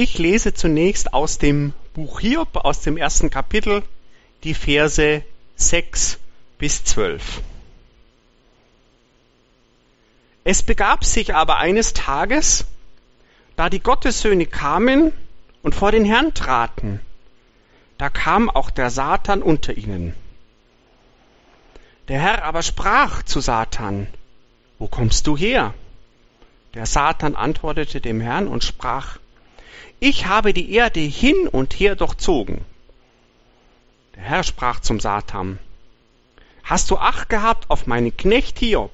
Ich lese zunächst aus dem Buch Hiob, aus dem ersten Kapitel, die Verse 6 bis 12. Es begab sich aber eines Tages, da die Gottessöhne kamen und vor den Herrn traten, da kam auch der Satan unter ihnen. Der Herr aber sprach zu Satan, Wo kommst du her? Der Satan antwortete dem Herrn und sprach, Ich habe die Erde hin und her durchzogen. Der Herr sprach zum Satan, Hast du Acht gehabt auf meinen Knecht Hiob?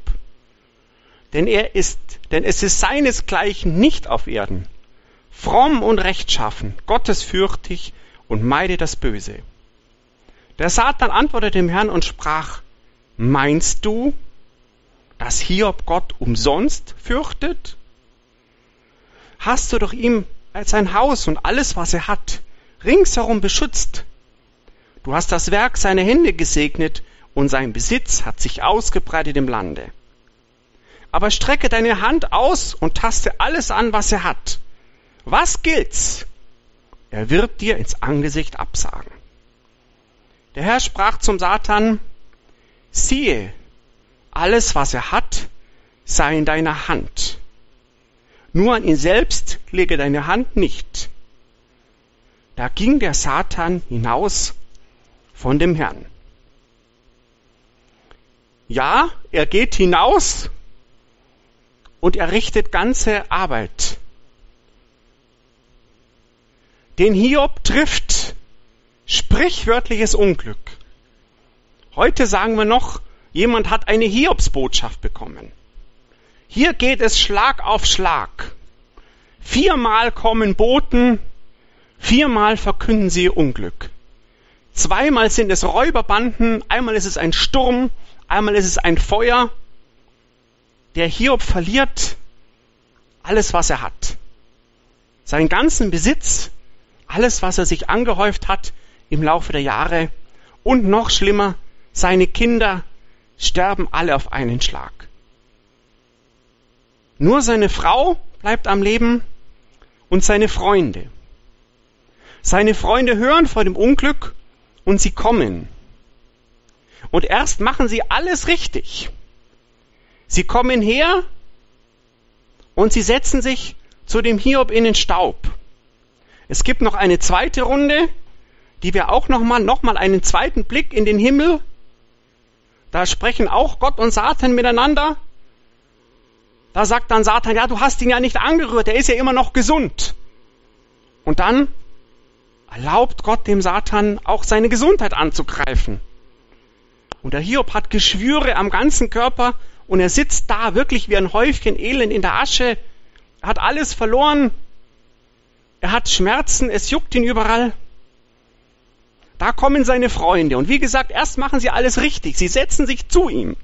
Denn er ist, denn es ist seinesgleichen nicht auf Erden. Fromm und rechtschaffen, gottesfürchtig und meide das Böse. Der Satan antwortete dem Herrn und sprach, Meinst du, dass Hiob Gott umsonst fürchtet? Hast du doch ihm sein Haus und alles, was er hat, ringsherum beschützt. Du hast das Werk seiner Hände gesegnet und sein Besitz hat sich ausgebreitet im Lande. Aber strecke deine Hand aus und taste alles an, was er hat. Was gilt's? Er wird dir ins Angesicht absagen. Der Herr sprach zum Satan, siehe, alles, was er hat, sei in deiner Hand. Nur an ihn selbst lege deine Hand nicht. Da ging der Satan hinaus von dem Herrn. Ja, er geht hinaus und er richtet ganze Arbeit. Den Hiob trifft sprichwörtliches Unglück. Heute sagen wir noch, Jemand hat eine Hiobsbotschaft bekommen. Hier geht es Schlag auf Schlag. Viermal kommen Boten, viermal verkünden sie Unglück. Zweimal sind es Räuberbanden, einmal ist es ein Sturm, einmal ist es ein Feuer. Der Hiob verliert alles, was er hat. Seinen ganzen Besitz, alles, was er sich angehäuft hat im Laufe der Jahre und noch schlimmer, seine Kinder, sterben alle auf einen Schlag. Nur seine Frau bleibt am Leben und seine Freunde. Seine Freunde hören vor dem Unglück und sie kommen. Und erst machen sie alles richtig. Sie kommen her und sie setzen sich zu dem Hiob in den Staub. Es gibt noch eine zweite Runde, die wir auch nochmal, nochmal einen zweiten Blick in den Himmel da sprechen auch Gott und Satan miteinander. Da sagt dann Satan, ja, du hast ihn ja nicht angerührt, er ist ja immer noch gesund. Und dann erlaubt Gott dem Satan auch seine Gesundheit anzugreifen. Und der Hiob hat Geschwüre am ganzen Körper und er sitzt da wirklich wie ein Häufchen Elend in der Asche. Er hat alles verloren. Er hat Schmerzen, es juckt ihn überall. Da kommen seine Freunde. Und wie gesagt, erst machen sie alles richtig. Sie setzen sich zu ihm.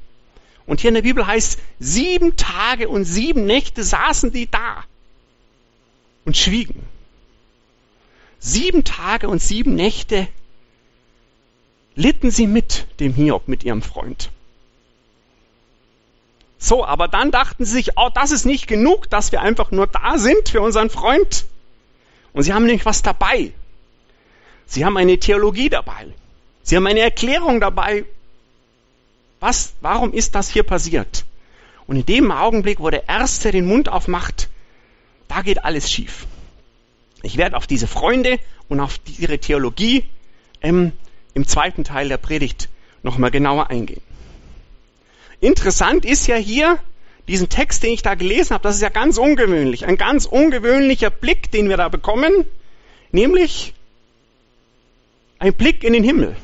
Und hier in der Bibel heißt, sieben Tage und sieben Nächte saßen die da und schwiegen. Sieben Tage und sieben Nächte litten sie mit dem Hiob, mit ihrem Freund. So, aber dann dachten sie sich, oh, das ist nicht genug, dass wir einfach nur da sind für unseren Freund. Und sie haben nämlich was dabei. Sie haben eine Theologie dabei. Sie haben eine Erklärung dabei. Was, warum ist das hier passiert? Und in dem Augenblick, wo der Erste den Mund aufmacht, da geht alles schief. Ich werde auf diese Freunde und auf ihre Theologie ähm, im zweiten Teil der Predigt nochmal genauer eingehen. Interessant ist ja hier, diesen Text, den ich da gelesen habe, das ist ja ganz ungewöhnlich, ein ganz ungewöhnlicher Blick, den wir da bekommen, nämlich ein Blick in den Himmel.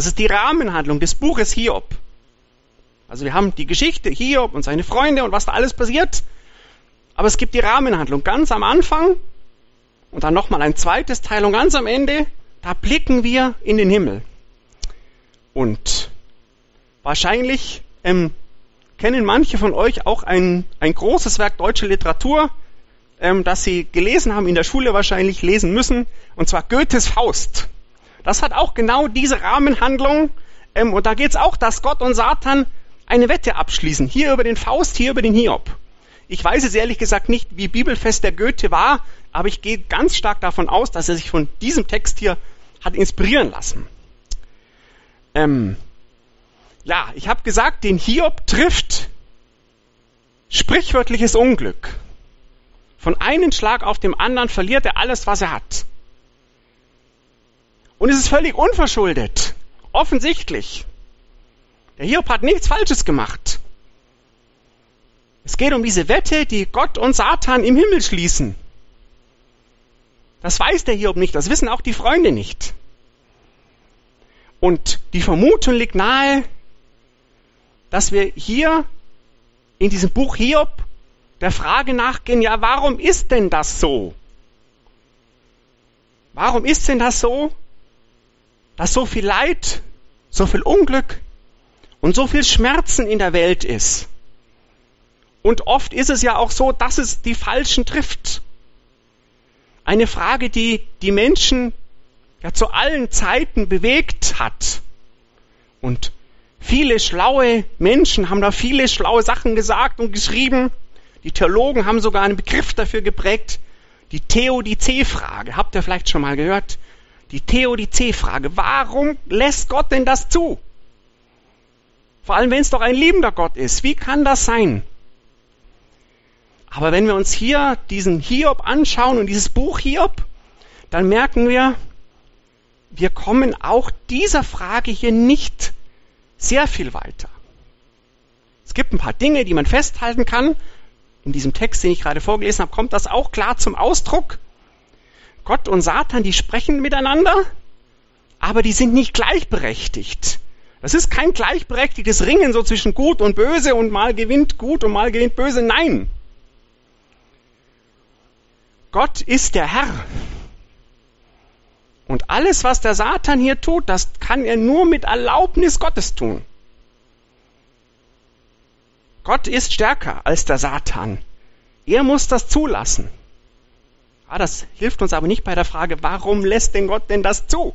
Das ist die Rahmenhandlung des Buches Hiob. Also wir haben die Geschichte Hiob und seine Freunde und was da alles passiert. Aber es gibt die Rahmenhandlung ganz am Anfang und dann nochmal ein zweites Teil und ganz am Ende, da blicken wir in den Himmel. Und wahrscheinlich ähm, kennen manche von euch auch ein, ein großes Werk deutsche Literatur, ähm, das sie gelesen haben, in der Schule wahrscheinlich lesen müssen, und zwar Goethes Faust. Das hat auch genau diese Rahmenhandlung. Ähm, und da geht es auch, dass Gott und Satan eine Wette abschließen. Hier über den Faust, hier über den Hiob. Ich weiß es ehrlich gesagt nicht, wie bibelfest der Goethe war, aber ich gehe ganz stark davon aus, dass er sich von diesem Text hier hat inspirieren lassen. Ähm, ja, ich habe gesagt, den Hiob trifft sprichwörtliches Unglück. Von einem Schlag auf dem anderen verliert er alles, was er hat. Und es ist völlig unverschuldet. Offensichtlich. Der Hiob hat nichts Falsches gemacht. Es geht um diese Wette, die Gott und Satan im Himmel schließen. Das weiß der Hiob nicht, das wissen auch die Freunde nicht. Und die Vermutung liegt nahe, dass wir hier in diesem Buch Hiob der Frage nachgehen, ja, warum ist denn das so? Warum ist denn das so, dass so viel Leid, so viel Unglück und so viel Schmerzen in der Welt ist? Und oft ist es ja auch so, dass es die Falschen trifft. Eine Frage, die die Menschen ja zu allen Zeiten bewegt hat. Und viele schlaue Menschen haben da viele schlaue Sachen gesagt und geschrieben. Die Theologen haben sogar einen Begriff dafür geprägt. Die Theodizee-Frage. Habt ihr vielleicht schon mal gehört? Die Theodizee-Frage. Warum lässt Gott denn das zu? Vor allem, wenn es doch ein liebender Gott ist. Wie kann das sein? Aber wenn wir uns hier diesen Hiob anschauen und dieses Buch Hiob, dann merken wir, wir kommen auch dieser Frage hier nicht sehr viel weiter. Es gibt ein paar Dinge, die man festhalten kann. In diesem Text, den ich gerade vorgelesen habe, kommt das auch klar zum Ausdruck. Gott und Satan, die sprechen miteinander, aber die sind nicht gleichberechtigt. Das ist kein gleichberechtigtes Ringen so zwischen Gut und Böse und mal gewinnt Gut und mal gewinnt Böse. Nein. Gott ist der Herr. Und alles, was der Satan hier tut, das kann er nur mit Erlaubnis Gottes tun. Gott ist stärker als der Satan. Er muss das zulassen. Ah, das hilft uns aber nicht bei der Frage, warum lässt denn Gott denn das zu?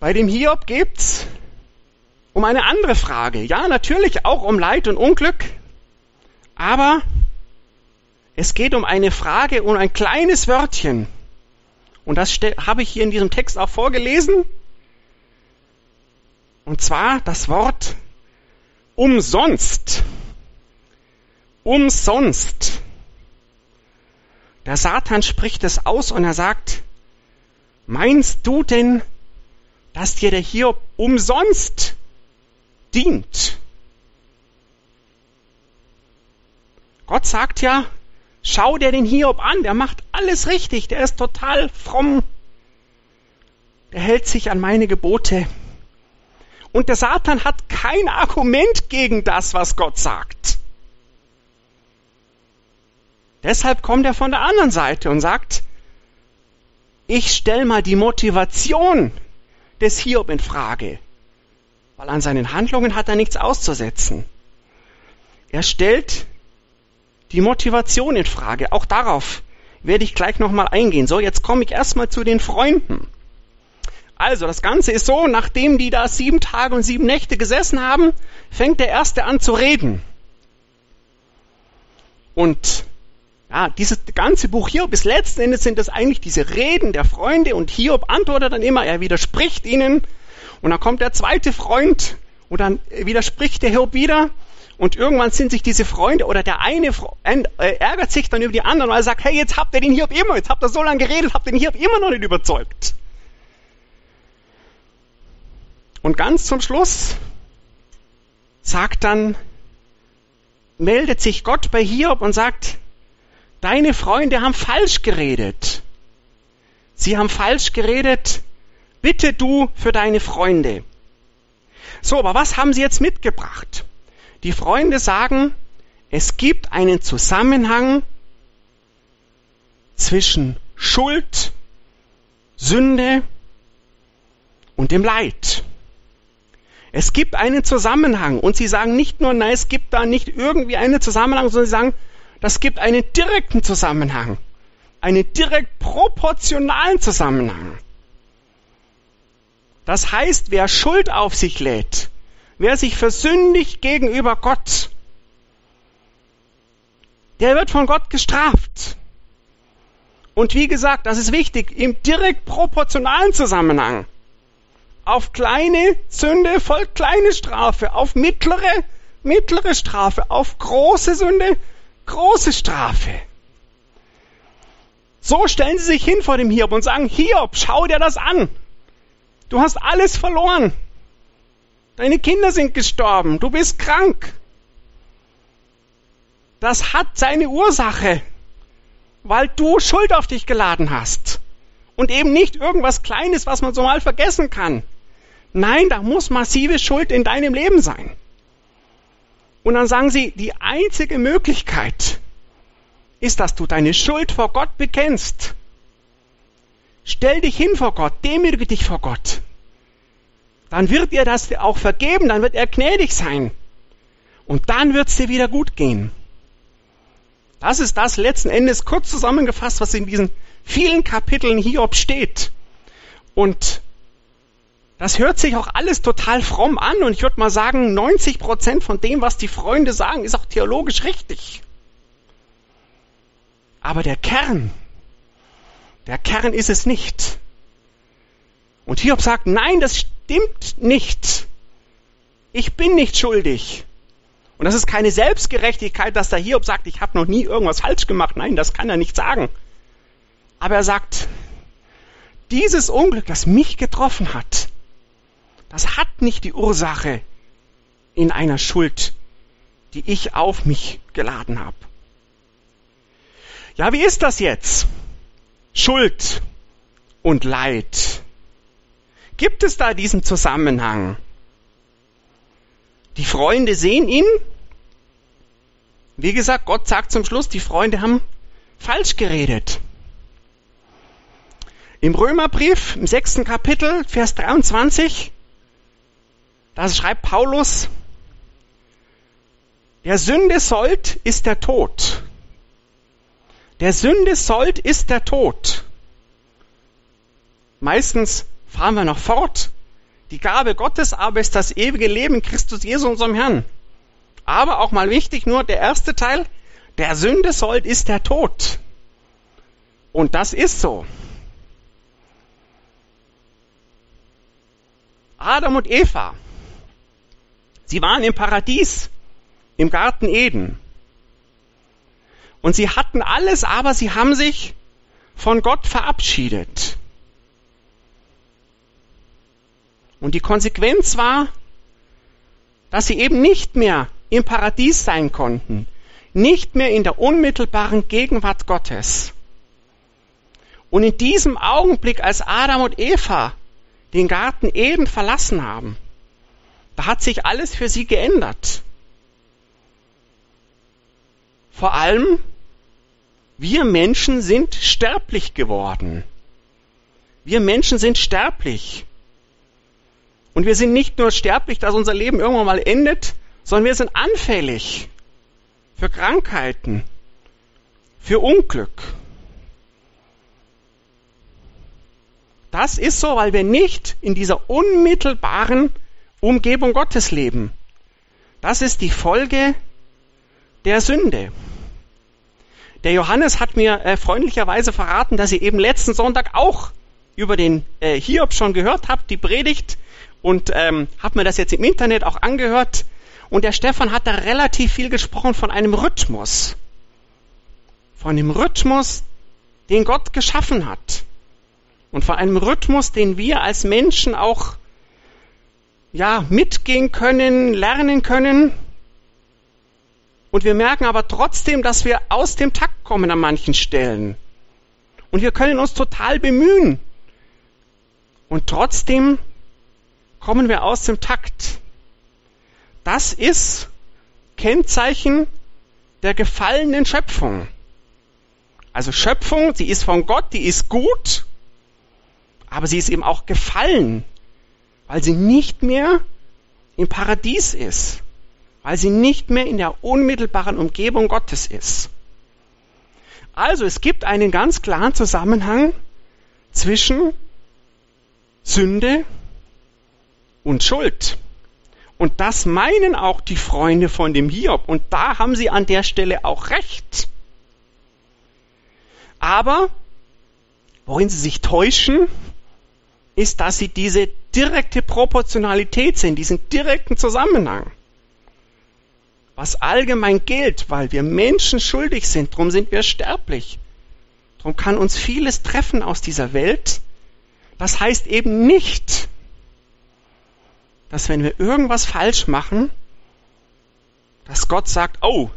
Bei dem Hiob geht's um eine andere Frage. Ja, natürlich auch um Leid und Unglück, aber es geht um eine Frage, um ein kleines Wörtchen. Und das habe ich hier in diesem Text auch vorgelesen. Und zwar das Wort umsonst. Umsonst. Der Satan spricht es aus und er sagt, meinst du denn, dass dir der Hiob umsonst dient? Gott sagt ja, schau dir den Hiob an, der macht alles richtig, der ist total fromm, der hält sich an meine Gebote. Und der Satan hat kein Argument gegen das, was Gott sagt. Deshalb kommt er von der anderen Seite und sagt, ich stell mal die Motivation des Hiob in Frage, weil an seinen Handlungen hat er nichts auszusetzen. Er stellt die Motivation in Frage. Auch darauf werde ich gleich nochmal eingehen. So, jetzt komme ich erstmal zu den Freunden. Also, das Ganze ist so, nachdem die da sieben Tage und sieben Nächte gesessen haben, fängt der Erste an zu reden. Und ja, dieses ganze Buch Hiob bis letzten Endes sind das eigentlich diese Reden der Freunde und Hiob antwortet dann immer, er widerspricht ihnen und dann kommt der zweite Freund und dann widerspricht der Hiob wieder und irgendwann sind sich diese Freunde oder der eine äh, ärgert sich dann über die anderen, weil er sagt, hey, jetzt habt ihr den Hiob immer, jetzt habt ihr so lange geredet, habt ihr den Hiob immer noch nicht überzeugt. Und ganz zum Schluss sagt dann, meldet sich Gott bei Hiob und sagt, deine Freunde haben falsch geredet. Sie haben falsch geredet, bitte du für deine Freunde. So, aber was haben sie jetzt mitgebracht? Die Freunde sagen, es gibt einen Zusammenhang zwischen Schuld, Sünde und dem Leid. Es gibt einen Zusammenhang und sie sagen nicht nur, nein, es gibt da nicht irgendwie einen Zusammenhang, sondern sie sagen, das gibt einen direkten Zusammenhang, einen direkt proportionalen Zusammenhang. Das heißt, wer Schuld auf sich lädt, wer sich versündigt gegenüber Gott, der wird von Gott gestraft. Und wie gesagt, das ist wichtig, im direkt proportionalen Zusammenhang. Auf kleine Sünde folgt kleine Strafe, auf mittlere, mittlere Strafe, auf große Sünde, große Strafe. So stellen sie sich hin vor dem Hiob und sagen, Hiob, schau dir das an. Du hast alles verloren. Deine Kinder sind gestorben. Du bist krank. Das hat seine Ursache, weil du Schuld auf dich geladen hast. Und eben nicht irgendwas Kleines, was man so mal vergessen kann. Nein, da muss massive Schuld in deinem Leben sein. Und dann sagen sie, die einzige Möglichkeit ist, dass du deine Schuld vor Gott bekennst. Stell dich hin vor Gott, demütige dich vor Gott. Dann wird dir das auch vergeben, dann wird er gnädig sein. Und dann wird es dir wieder gut gehen. Das ist das letzten Endes kurz zusammengefasst, was in diesen vielen Kapiteln Hiob steht. Und das hört sich auch alles total fromm an und ich würde mal sagen, 90 Prozent von dem, was die Freunde sagen, ist auch theologisch richtig. Aber der Kern, der Kern ist es nicht. Und Hiob sagt, nein, das stimmt nicht. Ich bin nicht schuldig. Und das ist keine Selbstgerechtigkeit, dass der Hiob sagt, ich habe noch nie irgendwas falsch gemacht. Nein, das kann er nicht sagen. Aber er sagt, dieses Unglück, das mich getroffen hat, das hat nicht die Ursache in einer Schuld, die ich auf mich geladen habe. Ja, wie ist das jetzt? Schuld und Leid. Gibt es da diesen Zusammenhang? Die Freunde sehen ihn. Wie gesagt, Gott sagt zum Schluss, die Freunde haben falsch geredet. Im Römerbrief, im sechsten Kapitel, Vers 23, da schreibt Paulus, der Sünde sollt ist der Tod. Der Sünde sollt ist der Tod. Meistens fahren wir noch fort. Die Gabe Gottes aber ist das ewige Leben Christus Jesus, unserem Herrn. Aber auch mal wichtig, nur der erste Teil, der Sünde sollt ist der Tod. Und das ist so. Adam und Eva, sie waren im Paradies, im Garten Eden. Und sie hatten alles, aber sie haben sich von Gott verabschiedet. Und die Konsequenz war, dass sie eben nicht mehr im Paradies sein konnten, nicht mehr in der unmittelbaren Gegenwart Gottes. Und in diesem Augenblick, als Adam und Eva den Garten Eden verlassen haben, da hat sich alles für sie geändert. Vor allem, wir Menschen sind sterblich geworden. Wir Menschen sind sterblich. Und wir sind nicht nur sterblich, dass unser Leben irgendwann mal endet, sondern wir sind anfällig für Krankheiten, für Unglück. Das ist so, weil wir nicht in dieser unmittelbaren Umgebung Gottes leben. Das ist die Folge der Sünde. Der Johannes hat mir äh, freundlicherweise verraten, dass ihr eben letzten Sonntag auch über den äh, Hiob schon gehört habt, die Predigt, und ähm, habe mir das jetzt im Internet auch angehört. Und der Stefan hat da relativ viel gesprochen von einem Rhythmus. Von dem Rhythmus, den Gott geschaffen hat. Und von einem Rhythmus, den wir als Menschen auch ja, mitgehen können, lernen können und wir merken aber trotzdem, dass wir aus dem Takt kommen an manchen Stellen. Und wir können uns total bemühen. Und trotzdem kommen wir aus dem Takt. Das ist Kennzeichen der gefallenen Schöpfung. Also Schöpfung, sie ist von Gott, die ist gut, aber sie ist eben auch gefallen, weil sie nicht mehr im Paradies ist weil sie nicht mehr in der unmittelbaren Umgebung Gottes ist. Also es gibt einen ganz klaren Zusammenhang zwischen Sünde und Schuld. Und das meinen auch die Freunde von dem Hiob. Und da haben sie an der Stelle auch recht. Aber worin sie sich täuschen, ist, dass sie diese direkte Proportionalität sehen, diesen direkten Zusammenhang. Was allgemein gilt, weil wir Menschen schuldig sind, darum sind wir sterblich. Darum kann uns vieles treffen aus dieser Welt. Das heißt eben nicht, dass wenn wir irgendwas falsch machen, dass Gott sagt, oh,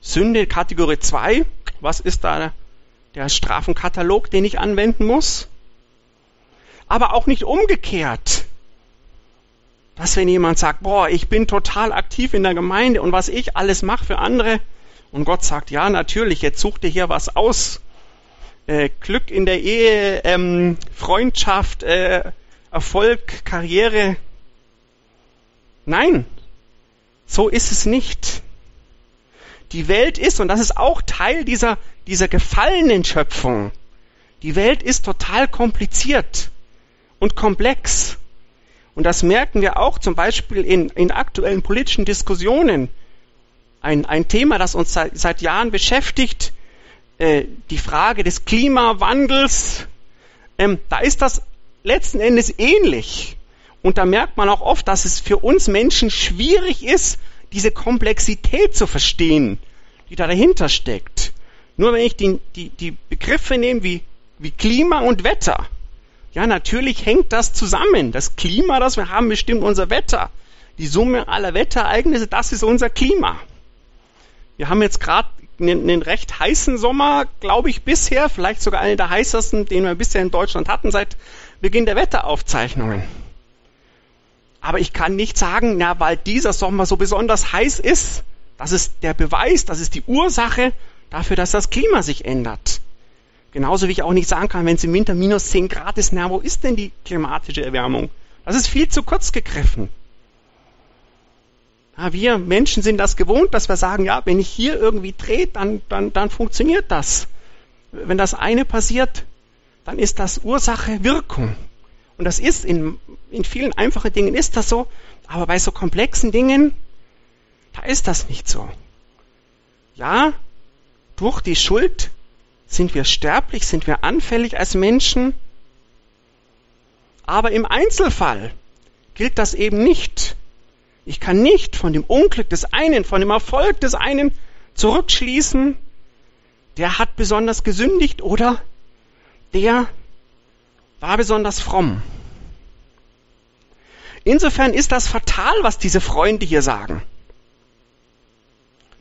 Sünde Kategorie 2, was ist da der Strafenkatalog, den ich anwenden muss? Aber auch nicht umgekehrt. Dass wenn jemand sagt, boah, ich bin total aktiv in der Gemeinde und was ich alles mache für andere, und Gott sagt, ja, natürlich, jetzt such dir hier was aus. Äh, Glück in der Ehe, ähm, Freundschaft, äh, Erfolg, Karriere. Nein, so ist es nicht. Die Welt ist, und das ist auch Teil dieser, dieser gefallenen Schöpfung, die Welt ist total kompliziert und komplex. Und das merken wir auch zum Beispiel in, in aktuellen politischen Diskussionen. Ein, ein Thema, das uns seit, seit Jahren beschäftigt, äh, die Frage des Klimawandels, ähm, da ist das letzten Endes ähnlich. Und da merkt man auch oft, dass es für uns Menschen schwierig ist, diese Komplexität zu verstehen, die da dahinter steckt. Nur wenn ich die, die, die Begriffe nehme wie, wie Klima und Wetter, ja, natürlich hängt das zusammen. Das Klima, das wir haben, bestimmt unser Wetter. Die Summe aller Wetterereignisse, das ist unser Klima. Wir haben jetzt gerade einen, recht heißen Sommer, glaube ich, bisher, vielleicht sogar einen der heißesten, den wir bisher in Deutschland hatten seit Beginn der Wetteraufzeichnungen. Aber ich kann nicht sagen, na, weil dieser Sommer so besonders heiß ist, das ist der Beweis, das ist die Ursache dafür, dass das Klima sich ändert. Genauso wie ich auch nicht sagen kann, wenn es im Winter minus 10 Grad ist, na, wo ist denn die klimatische Erwärmung? Das ist viel zu kurz gegriffen. Ja, wir Menschen sind das gewohnt, dass wir sagen, ja, wenn ich hier irgendwie drehe, dann, dann, dann funktioniert das. Wenn das eine passiert, dann ist das Ursache Wirkung. Und das ist in, in vielen einfachen Dingen ist das so, aber bei so komplexen Dingen, da ist das nicht so. Ja, durch die Schuld sind wir sterblich? Sind wir anfällig als Menschen? Aber im Einzelfall gilt das eben nicht. Ich kann nicht von dem Unglück des einen, von dem Erfolg des einen zurückschließen, der hat besonders gesündigt oder der war besonders fromm. Insofern ist das fatal, was diese Freunde hier sagen.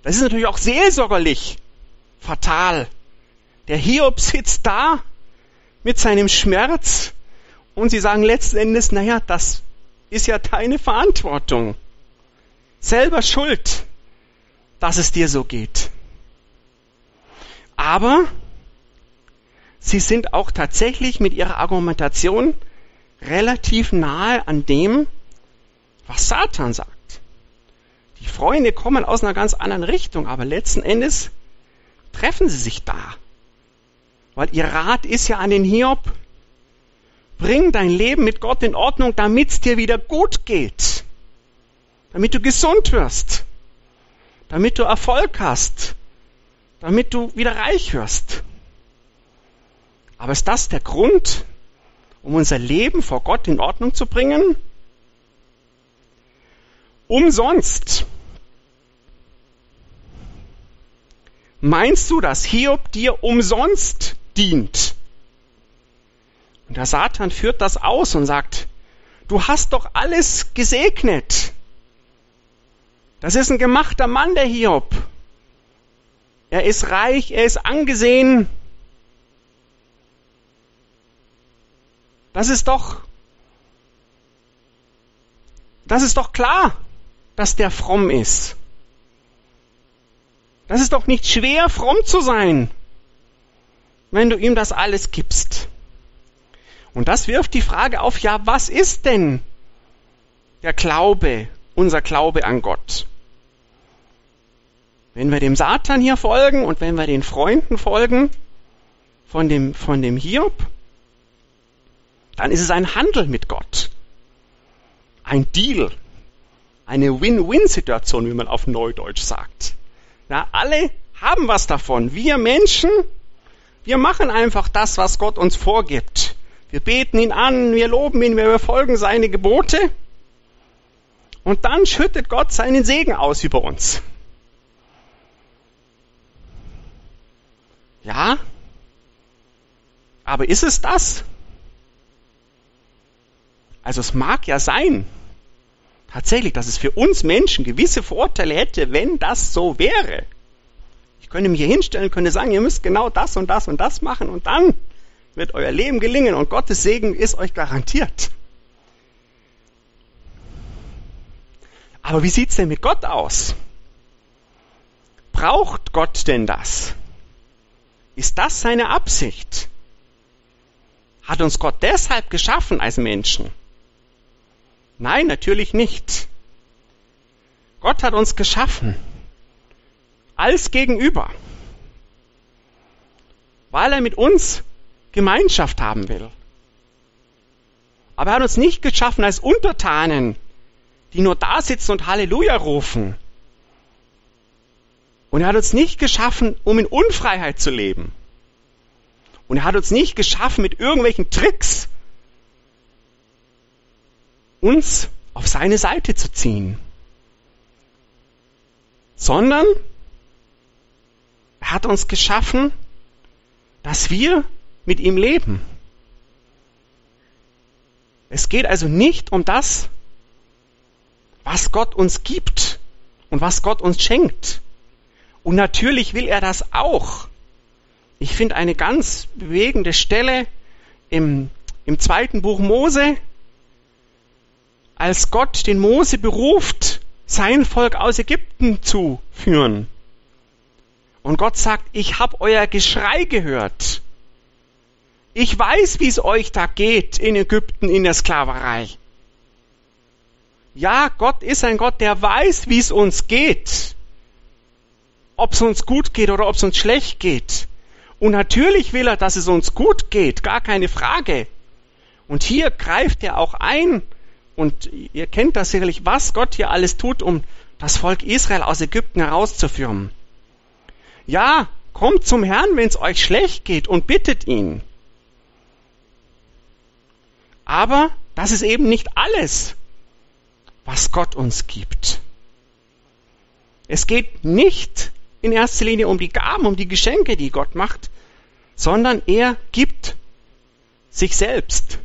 Das ist natürlich auch seelsorgerlich fatal. Der Hiob sitzt da mit seinem Schmerz und sie sagen letzten Endes, naja, das ist ja deine Verantwortung. Selber schuld, dass es dir so geht. Aber sie sind auch tatsächlich mit ihrer Argumentation relativ nahe an dem, was Satan sagt. Die Freunde kommen aus einer ganz anderen Richtung, aber letzten Endes treffen sie sich da. Weil ihr Rat ist ja an den Hiob, bring dein Leben mit Gott in Ordnung, damit es dir wieder gut geht. Damit du gesund wirst. Damit du Erfolg hast. Damit du wieder reich wirst. Aber ist das der Grund, um unser Leben vor Gott in Ordnung zu bringen? Umsonst. Meinst du, dass Hiob dir umsonst dient. Und der Satan führt das aus und sagt, du hast doch alles gesegnet. Das ist ein gemachter Mann, der Hiob. Er ist reich, er ist angesehen. Das ist doch, das ist doch klar, dass der fromm ist. Das ist doch nicht schwer, fromm zu sein wenn du ihm das alles gibst. Und das wirft die Frage auf, ja, was ist denn der Glaube, unser Glaube an Gott? Wenn wir dem Satan hier folgen und wenn wir den Freunden folgen von dem, von dem Hiob, dann ist es ein Handel mit Gott. Ein Deal. eine Win-Win-Situation, wie man auf Neudeutsch sagt. Ja, alle haben was davon. Wir Menschen, wir machen einfach das, was Gott uns vorgibt. Wir beten ihn an, wir loben ihn, wir befolgen seine Gebote. Und dann schüttet Gott seinen Segen aus über uns. Ja, aber ist es das? Also es mag ja sein, tatsächlich, dass es für uns Menschen gewisse Vorteile hätte, wenn das so wäre. Ich könnte mich hier hinstellen, könnte sagen, ihr müsst genau das und das und das machen und dann wird euer Leben gelingen und Gottes Segen ist euch garantiert. Aber wie sieht's denn mit Gott aus? Braucht Gott denn das? Ist das seine Absicht? Hat uns Gott deshalb geschaffen als Menschen? Nein, natürlich nicht. Gott hat uns geschaffen als Gegenüber, weil er mit uns Gemeinschaft haben will. Aber er hat uns nicht geschaffen als Untertanen, die nur da sitzen und Halleluja rufen. Und er hat uns nicht geschaffen, um in Unfreiheit zu leben. Und er hat uns nicht geschaffen mit irgendwelchen Tricks, uns auf seine Seite zu ziehen, sondern er hat uns geschaffen, dass wir mit ihm leben. Es geht also nicht um das, was Gott uns gibt und was Gott uns schenkt. Und natürlich will er das auch. Ich finde eine ganz bewegende Stelle im, im zweiten Buch Mose, als Gott den Mose beruft, sein Volk aus Ägypten zu führen. Und Gott sagt, ich habe euer Geschrei gehört. Ich weiß, wie es euch da geht in Ägypten in der Sklaverei. Ja, Gott ist ein Gott, der weiß, wie es uns geht. Ob es uns gut geht oder ob es uns schlecht geht. Und natürlich will er, dass es uns gut geht, gar keine Frage. Und hier greift er auch ein und ihr kennt das sicherlich, was Gott hier alles tut, um das Volk Israel aus Ägypten herauszuführen. Ja, kommt zum Herrn, wenn es euch schlecht geht und bittet ihn. Aber das ist eben nicht alles, was Gott uns gibt. Es geht nicht in erster Linie um die Gaben, um die Geschenke, die Gott macht, sondern er gibt sich selbst.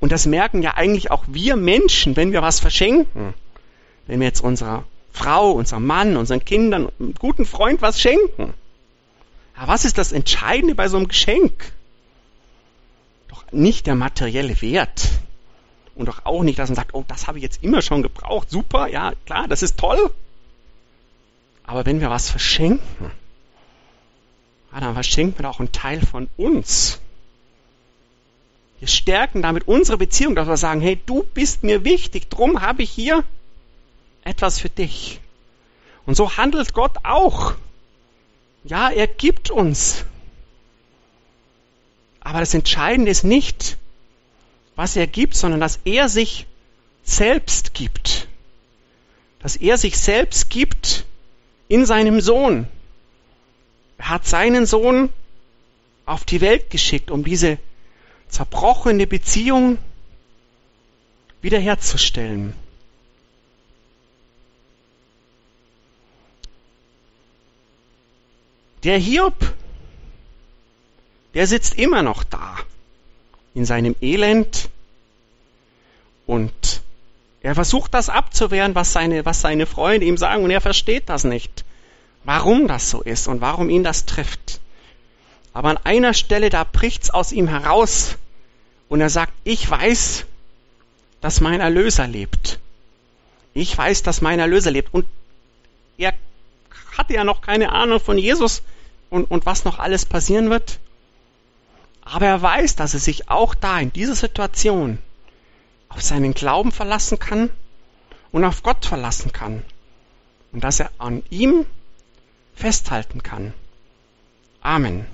Und das merken ja eigentlich auch wir Menschen, wenn wir was verschenken. Wenn wir jetzt unserer Frau, unserem Mann, unseren Kindern, einem guten Freund was schenken. Ja, was ist das Entscheidende bei so einem Geschenk? Doch nicht der materielle Wert. Und doch auch nicht, dass man sagt, oh, das habe ich jetzt immer schon gebraucht. Super, ja, klar, das ist toll. Aber wenn wir was verschenken, ja, dann verschenken wir auch einen Teil von uns. Wir stärken damit unsere Beziehung, dass wir sagen, hey, du bist mir wichtig, drum habe ich hier etwas für dich. Und so handelt Gott auch. Ja, er gibt uns. Aber das Entscheidende ist nicht, was er gibt, sondern dass er sich selbst gibt. Dass er sich selbst gibt in seinem Sohn. Er hat seinen Sohn auf die Welt geschickt, um diese zerbrochene Beziehung wiederherzustellen. Der Hiob, der sitzt immer noch da in seinem Elend und er versucht das abzuwehren, was seine, was seine Freunde ihm sagen und er versteht das nicht, warum das so ist und warum ihn das trifft. Aber an einer Stelle, da bricht's aus ihm heraus und er sagt, ich weiß, dass mein Erlöser lebt. Ich weiß, dass mein Erlöser lebt. Und er hatte ja noch keine Ahnung von Jesus und, und was noch alles passieren wird. Aber er weiß, dass er sich auch da in dieser Situation auf seinen Glauben verlassen kann und auf Gott verlassen kann. Und dass er an ihm festhalten kann. Amen.